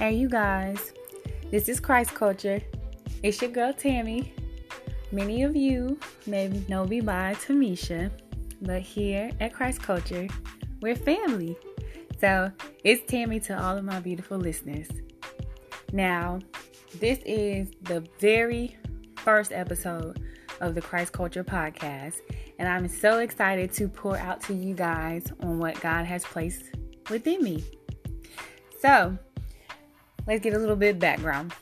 Hey, you guys, this is Christ Culture. It's your girl Tammy. Many of you may know me by Tamisha, but here at Christ Culture, we're family. So it's Tammy to all of my beautiful listeners. Now, this is the very first episode of the Christ Culture podcast, and I'm so excited to pour out to you guys on what God has placed within me. So, let's get a little bit background.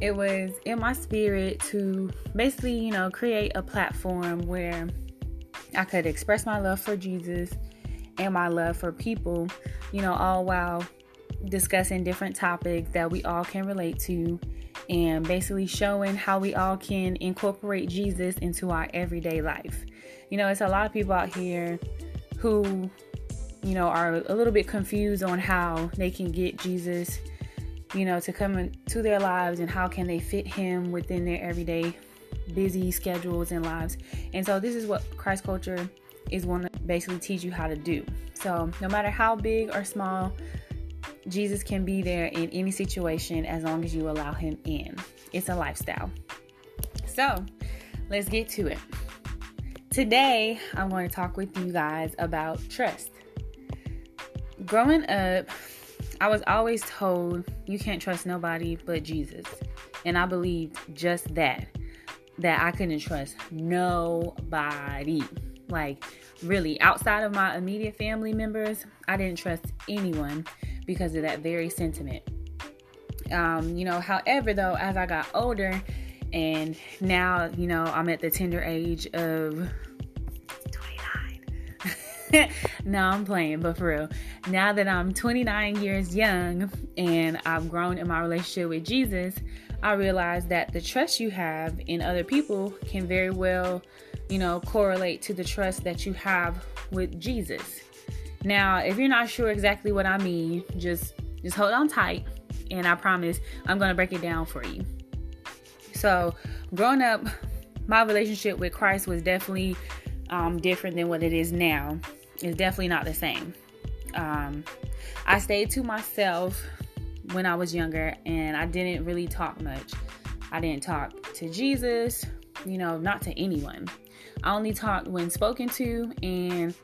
It was in my spirit to basically, you know, create a platform where I could express my love for Jesus and my love for people, you know, all while discussing different topics that we all can relate to and basically showing how we all can incorporate Jesus into our everyday life. You know, it's a lot of people out here who, you know, are a little bit confused on how they can get Jesus, you know, to come into their lives and how can they fit him within their everyday busy schedules and lives. And so this is what Christ culture is going to basically teach you how to do. So, no matter how big or small Jesus can be there in any situation as long as you allow him in. It's a lifestyle. So, let's get to it. Today, I'm going to talk with you guys about trust. Growing up, I was always told you can't trust nobody but Jesus. And I believed just that that I couldn't trust nobody. Like, really, outside of my immediate family members, I didn't trust anyone because of that very sentiment. Um, you know, however, though, as I got older and now, you know, I'm at the tender age of 29. no, I'm playing, but for real. Now that I'm 29 years young and I've grown in my relationship with Jesus, I realize that the trust you have in other people can very well, you know, correlate to the trust that you have with Jesus. Now, if you're not sure exactly what I mean, just just hold on tight and I promise I'm going to break it down for you. So, growing up, my relationship with Christ was definitely um, different than what it is now. It's definitely not the same. Um, I stayed to myself when I was younger and I didn't really talk much. I didn't talk to Jesus, you know, not to anyone. I only talked when spoken to, and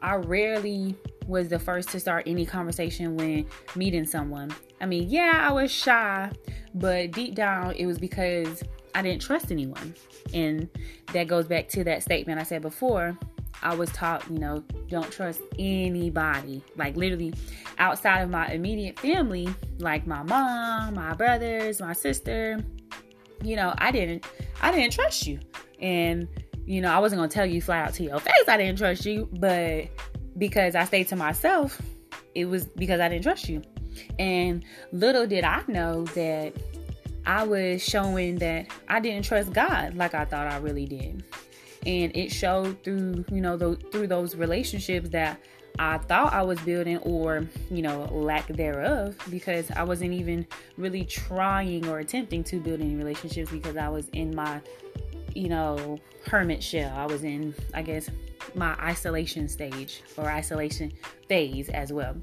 I rarely was the first to start any conversation when meeting someone. I mean, yeah, I was shy, but deep down it was because I didn't trust anyone. And that goes back to that statement I said before. I was taught, you know, don't trust anybody. Like literally outside of my immediate family, like my mom, my brothers, my sister, you know, I didn't I didn't trust you. And you know, I wasn't going to tell you flat out to your face I didn't trust you, but because I stayed to myself, it was because I didn't trust you. And little did I know that I was showing that I didn't trust God like I thought I really did. And it showed through, you know, the, through those relationships that I thought I was building or, you know, lack thereof because I wasn't even really trying or attempting to build any relationships because I was in my, you know, hermit shell. I was in, I guess, my isolation stage or isolation phase as well.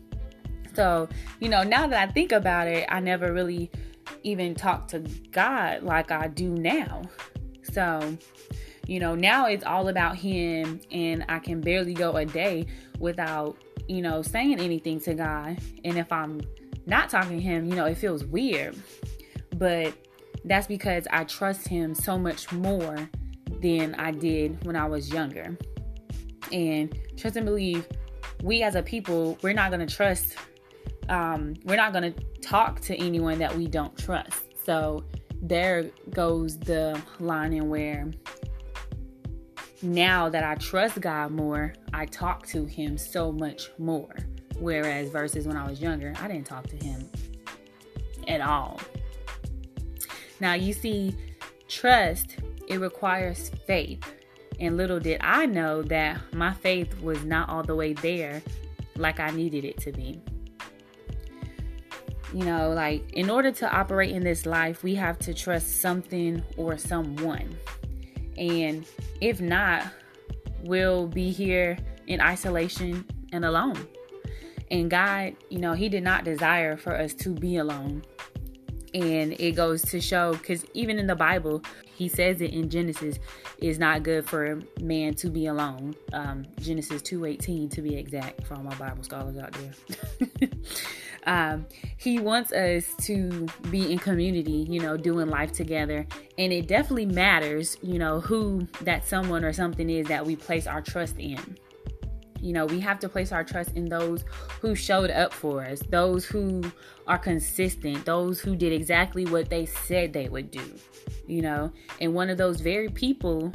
So, you know, now that I think about it, I never really even talked to God like I do now. So, you know, now it's all about Him, and I can barely go a day without, you know, saying anything to God. And if I'm not talking to Him, you know, it feels weird. But that's because I trust Him so much more than I did when I was younger and trust and believe we as a people we're not going to trust um, we're not going to talk to anyone that we don't trust so there goes the line in where now that i trust god more i talk to him so much more whereas versus when i was younger i didn't talk to him at all now you see trust it requires faith and little did I know that my faith was not all the way there like I needed it to be. You know, like in order to operate in this life, we have to trust something or someone. And if not, we'll be here in isolation and alone. And God, you know, He did not desire for us to be alone. And it goes to show, because even in the Bible, he says it in Genesis, is not good for man to be alone. Um, Genesis 2.18 to be exact, for all my Bible scholars out there. um, he wants us to be in community, you know, doing life together. And it definitely matters, you know, who that someone or something is that we place our trust in. You know, we have to place our trust in those who showed up for us, those who are consistent, those who did exactly what they said they would do. You know, and one of those very people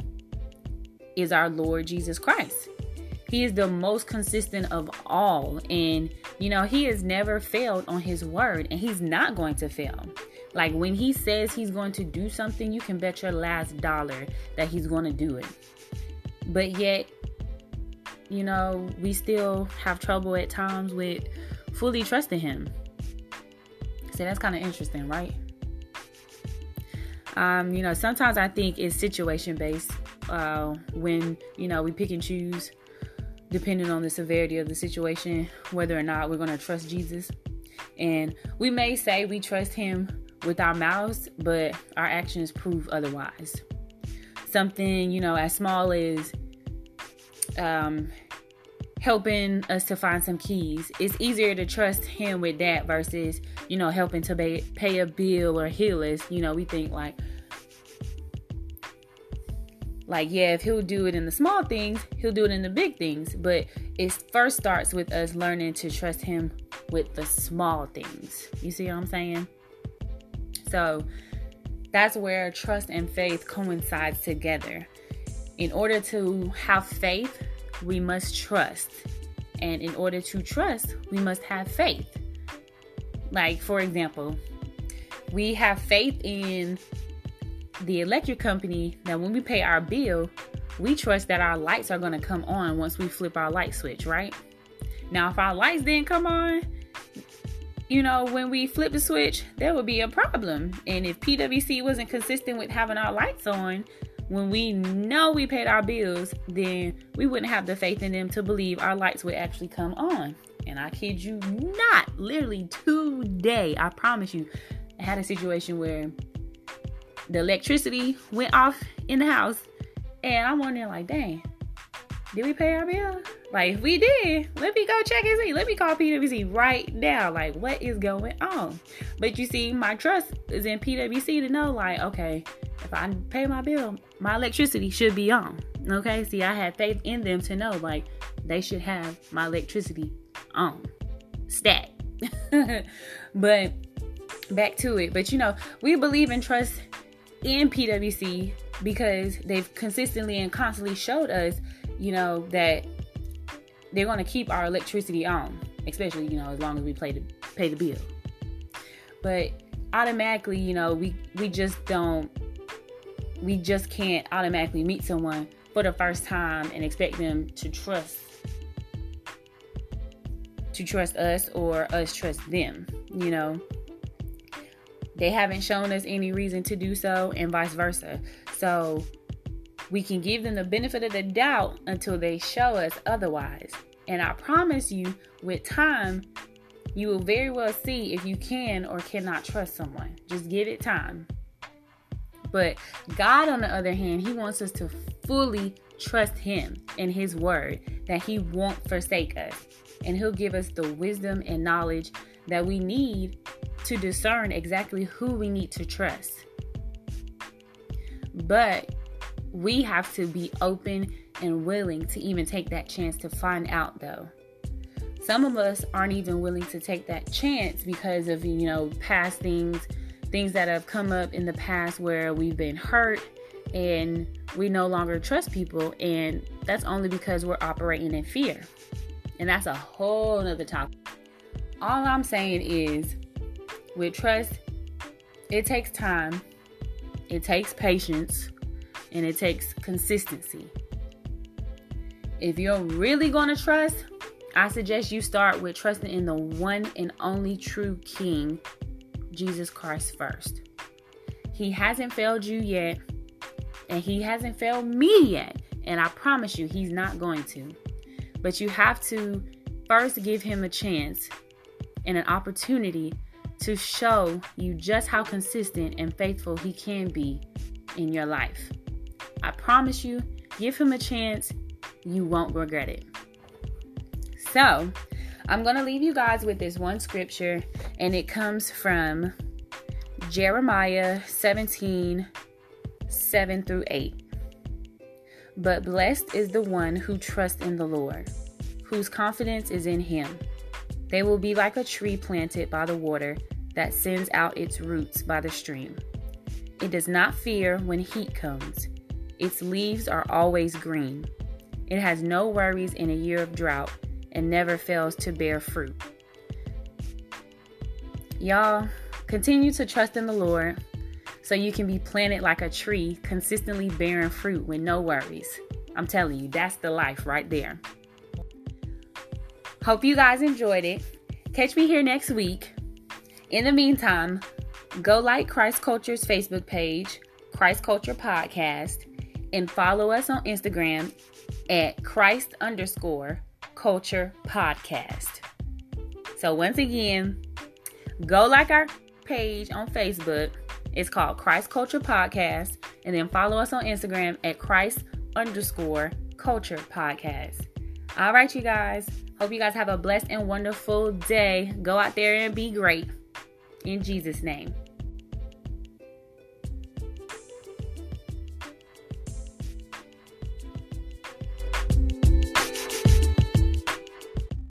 is our Lord Jesus Christ. He is the most consistent of all. And, you know, he has never failed on his word, and he's not going to fail. Like when he says he's going to do something, you can bet your last dollar that he's going to do it. But yet, you know, we still have trouble at times with fully trusting Him. So that's kind of interesting, right? Um, you know, sometimes I think it's situation based uh, when, you know, we pick and choose depending on the severity of the situation, whether or not we're going to trust Jesus. And we may say we trust Him with our mouths, but our actions prove otherwise. Something, you know, as small as um, helping us to find some keys. It's easier to trust him with that versus, you know, helping to pay, pay a bill or heal us. You know, we think like, like yeah, if he'll do it in the small things, he'll do it in the big things. But it first starts with us learning to trust him with the small things. You see what I'm saying? So that's where trust and faith coincides together. In order to have faith, we must trust. And in order to trust, we must have faith. Like, for example, we have faith in the electric company that when we pay our bill, we trust that our lights are going to come on once we flip our light switch, right? Now, if our lights didn't come on, you know, when we flip the switch, there would be a problem. And if PWC wasn't consistent with having our lights on, when we know we paid our bills, then we wouldn't have the faith in them to believe our lights would actually come on. And I kid you not, literally today, I promise you, I had a situation where the electricity went off in the house, and I'm wondering, like, dang, did we pay our bill? Like, if we did, let me go check and see. Let me call PWC right now. Like, what is going on? But you see, my trust is in PWC to know, like, okay, if I pay my bill, my electricity should be on. Okay, see, I had faith in them to know like they should have my electricity on. Stat. but back to it. But you know, we believe and trust in PWC because they've consistently and constantly showed us, you know, that they're going to keep our electricity on, especially you know as long as we pay the pay the bill. But automatically, you know, we we just don't we just can't automatically meet someone for the first time and expect them to trust to trust us or us trust them you know? They haven't shown us any reason to do so and vice versa. So we can give them the benefit of the doubt until they show us otherwise. And i promise you with time you will very well see if you can or cannot trust someone. Just give it time but God, on the other hand, He wants us to fully trust Him and His word that He won't forsake us. And He'll give us the wisdom and knowledge that we need to discern exactly who we need to trust. But we have to be open and willing to even take that chance to find out, though. Some of us aren't even willing to take that chance because of, you know, past things things that have come up in the past where we've been hurt and we no longer trust people and that's only because we're operating in fear. And that's a whole nother topic. All i'm saying is with trust it takes time it takes patience and it takes consistency. If you're really going to trust i suggest you start with trusting in the one and only true king Jesus Christ first. He hasn't failed you yet, and He hasn't failed me yet. And I promise you, He's not going to. But you have to first give Him a chance and an opportunity to show you just how consistent and faithful He can be in your life. I promise you, give Him a chance, you won't regret it. So, I'm going to leave you guys with this one scripture, and it comes from Jeremiah 17 7 through 8. But blessed is the one who trusts in the Lord, whose confidence is in him. They will be like a tree planted by the water that sends out its roots by the stream. It does not fear when heat comes. Its leaves are always green. It has no worries in a year of drought and never fails to bear fruit. Y'all, continue to trust in the Lord so you can be planted like a tree, consistently bearing fruit with no worries. I'm telling you, that's the life right there. Hope you guys enjoyed it. Catch me here next week. In the meantime, go like Christ Culture's Facebook page, Christ Culture Podcast, and follow us on Instagram at Christ underscore culture podcast. So, once again, go like our page on Facebook it's called Christ Culture Podcast. And then follow us on Instagram at Christ underscore culture podcast. All right, you guys. Hope you guys have a blessed and wonderful day. Go out there and be great. In Jesus' name.